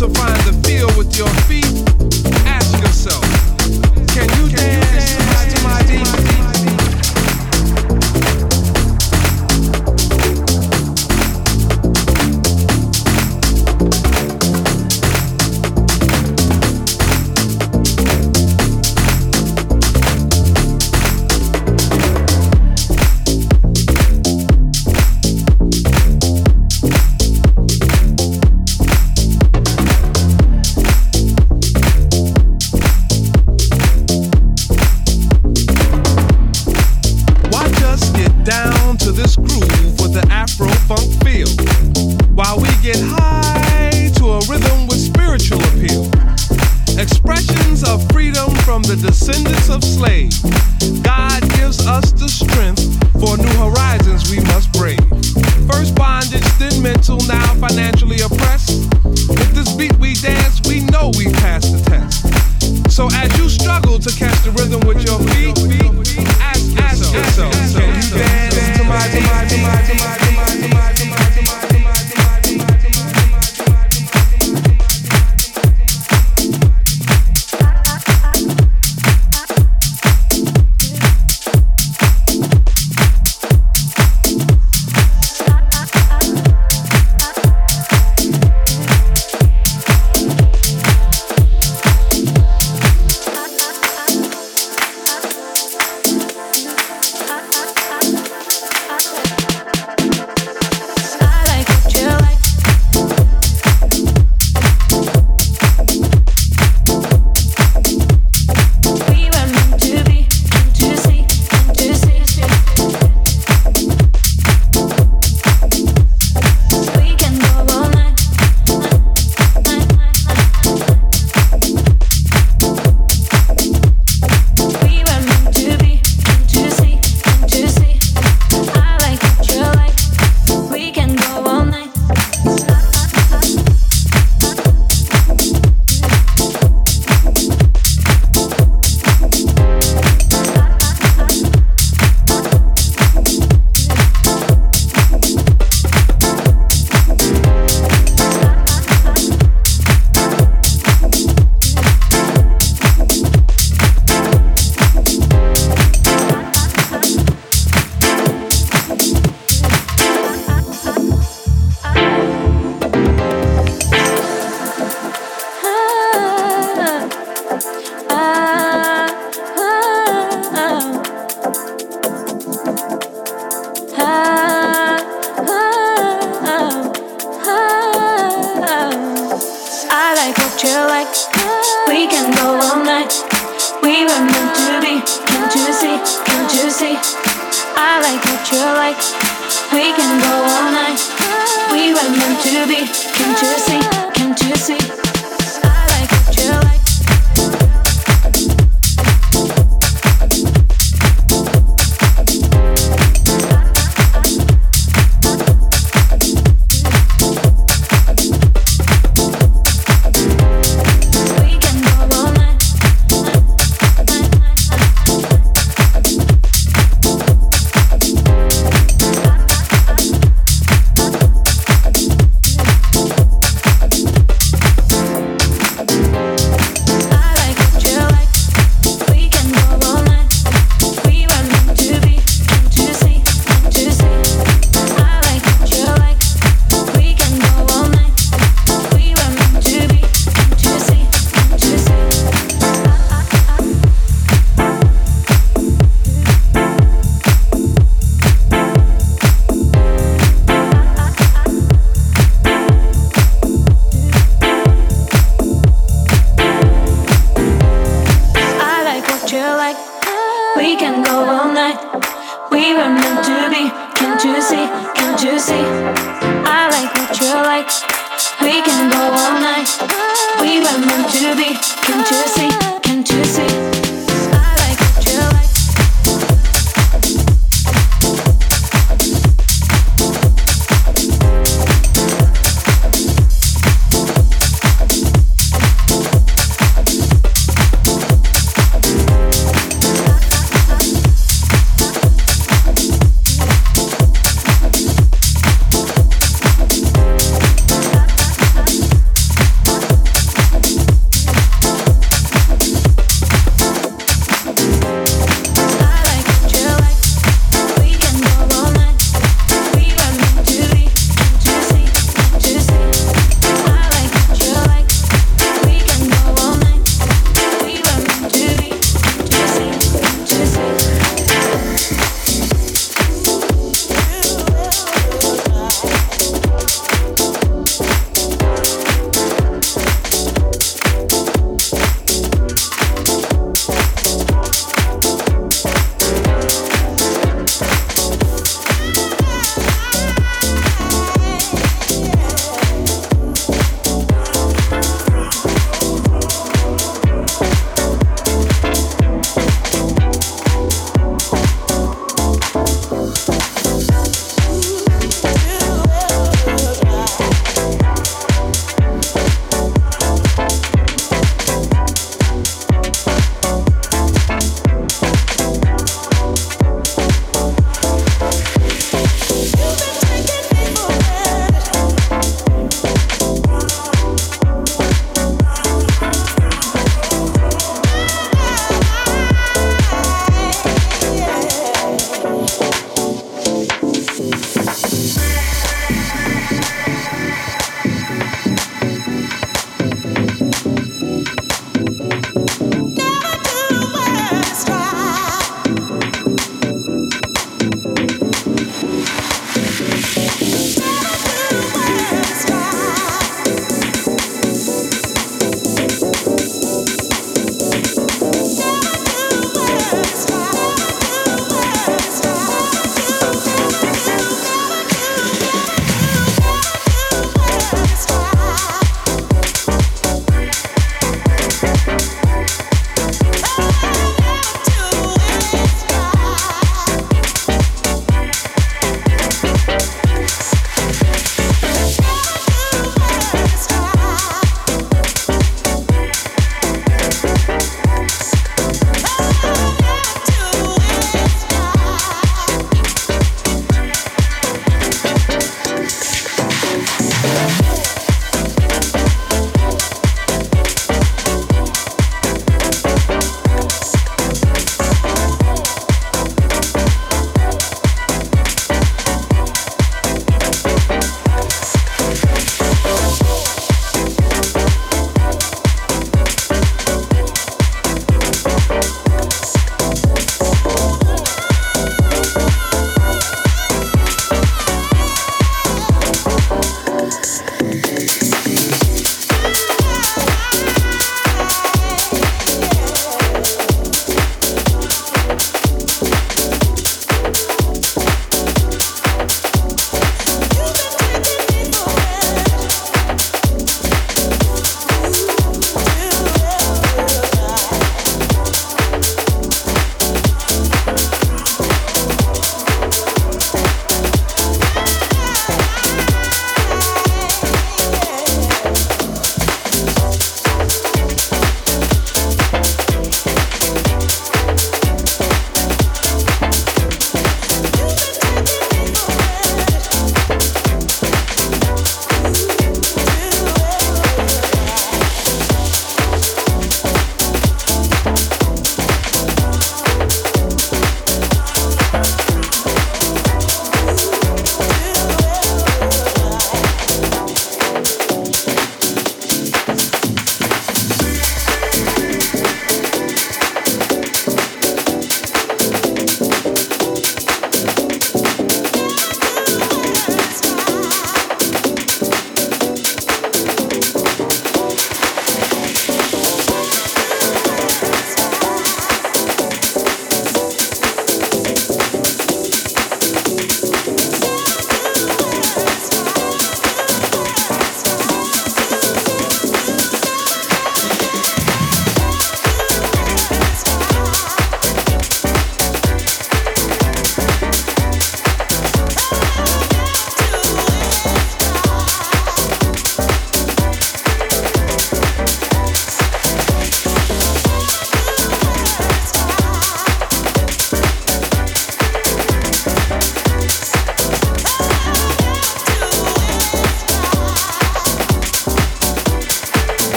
to find the feel with your feet.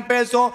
Empezó.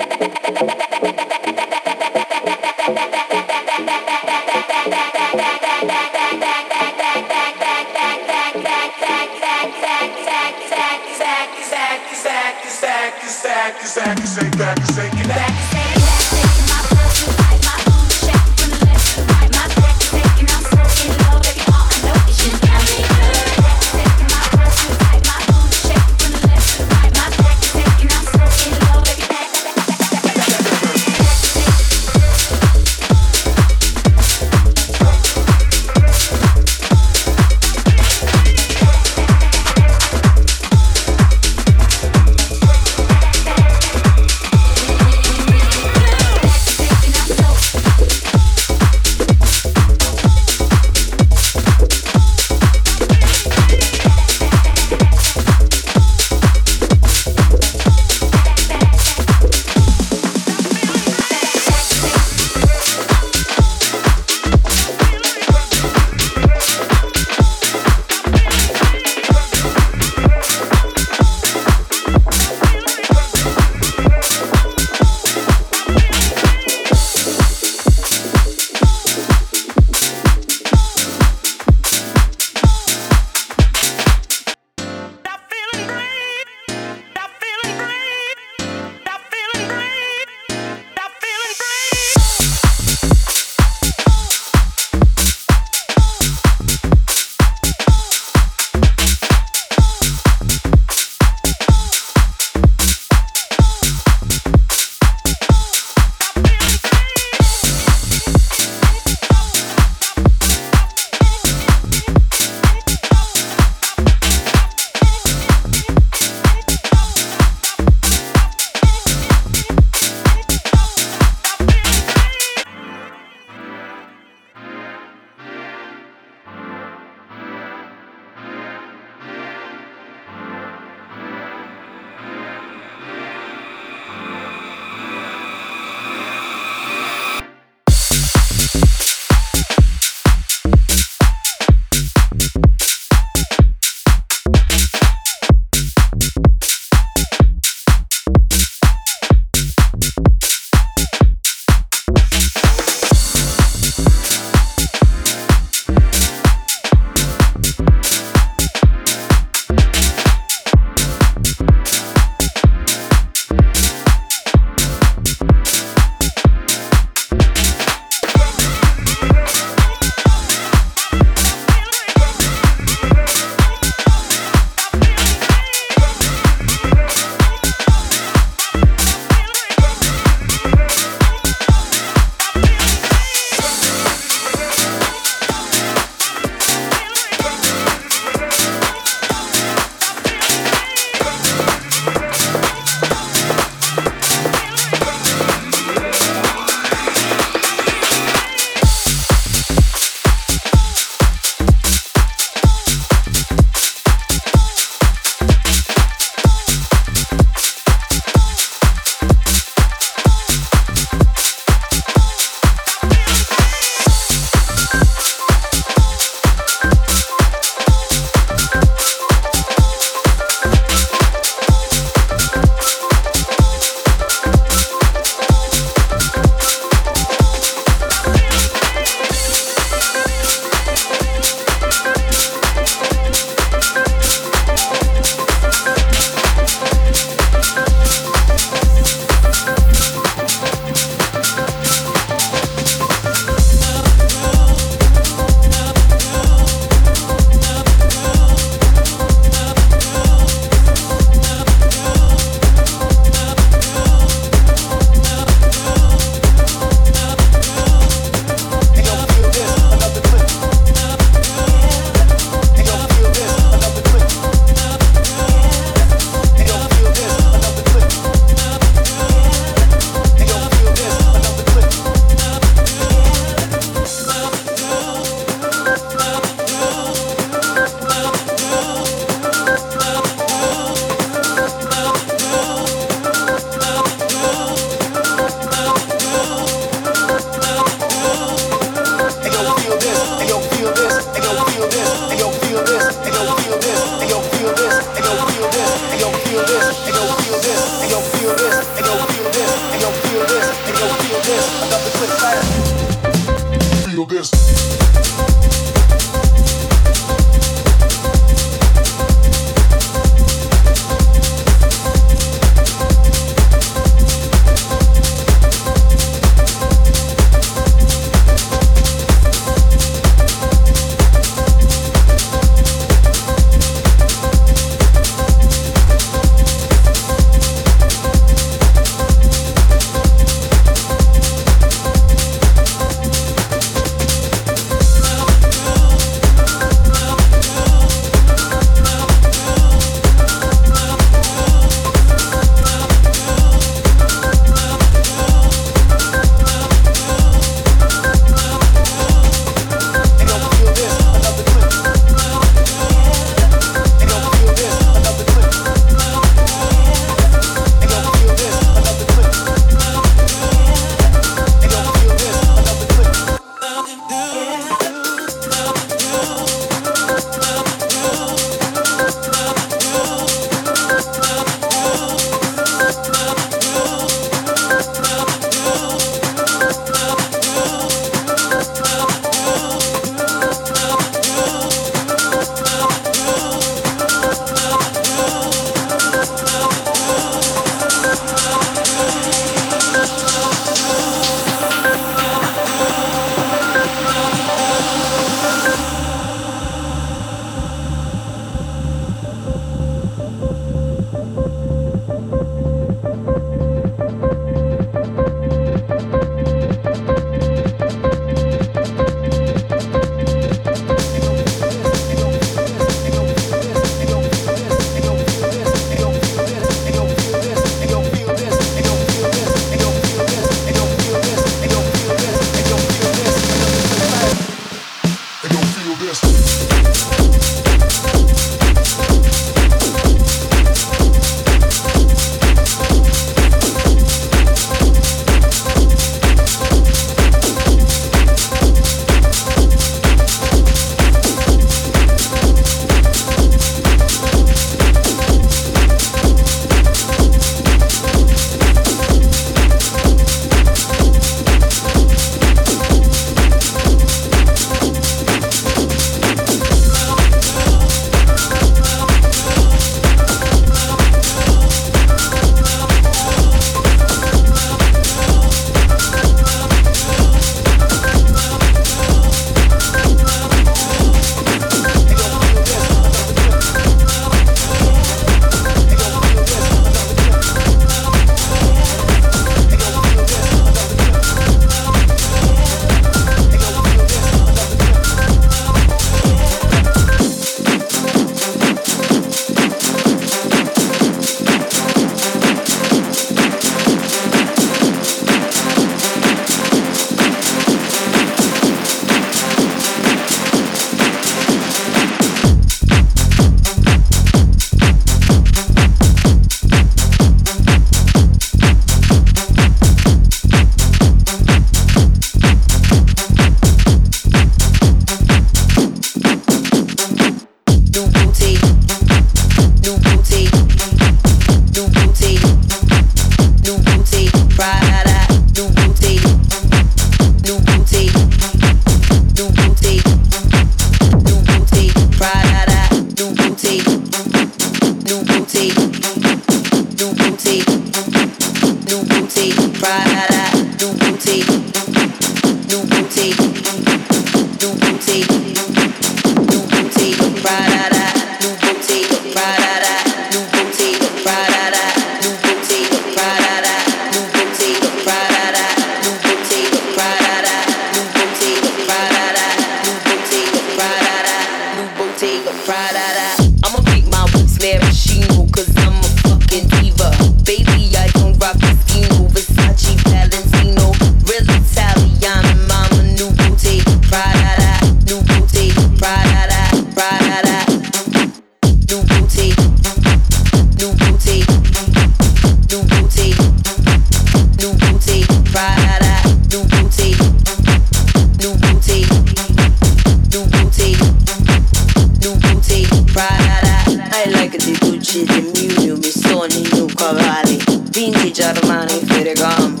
vinci di mille mi sogni tu cavalli. Vinci germani ferragamo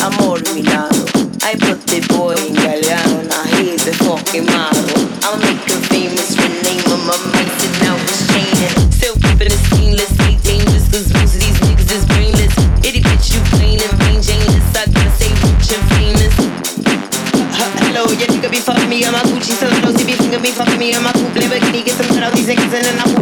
amor milano. I put the boy in Galliano I he's the fucking model I'll make her famous rename him my mind's and now it's chaining still keeping it stainless stay dangerous cause most of these niggas is brainless. Itty bitch you plain and plain janeless I gotta say rich and famous. Hello, yeah, nigga be fucking me on my Gucci, so those be finger be fucking me on my coupe Lamborghini, get some cut out these niggas and then I'll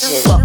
Legend.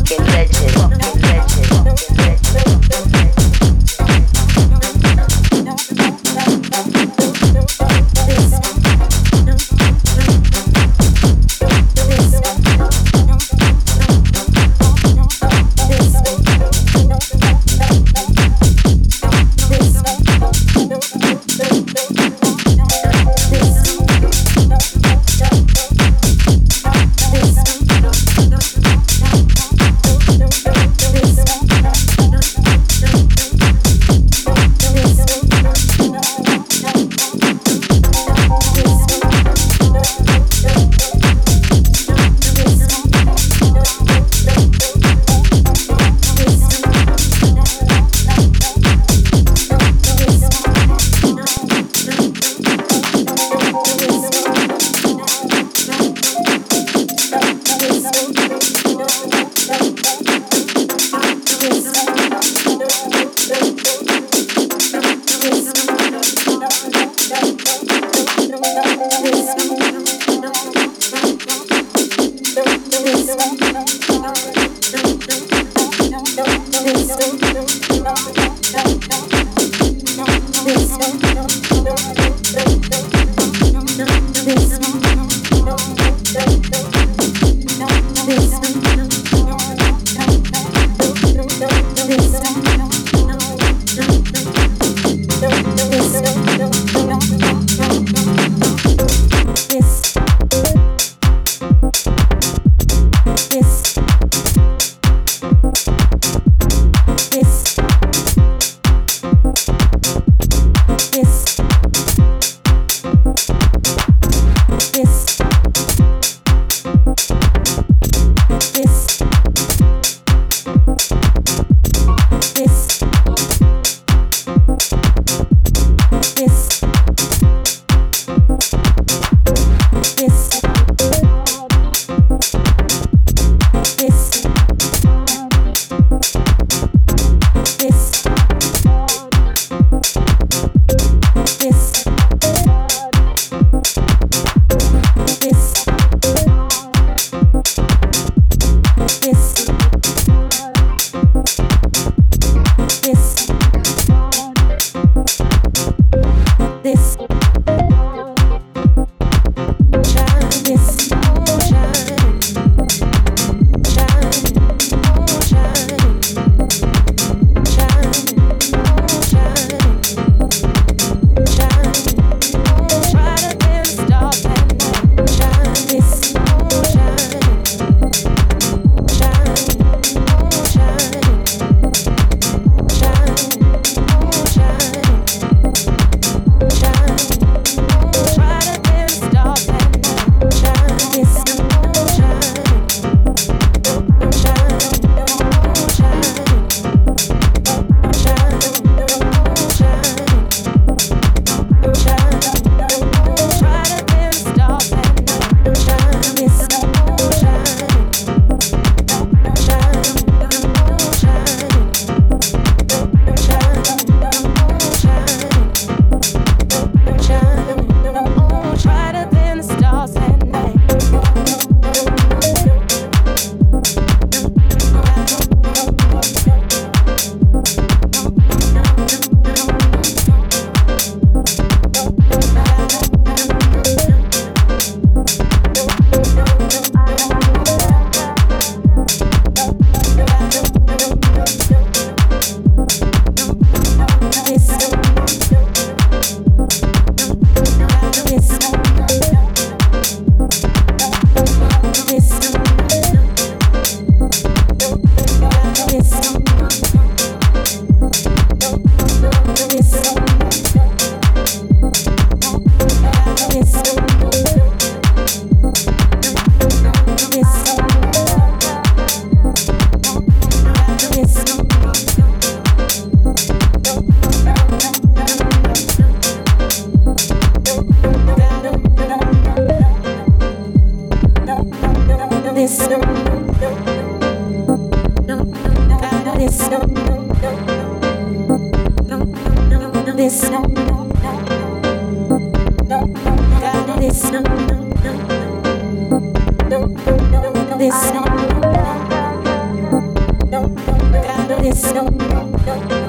This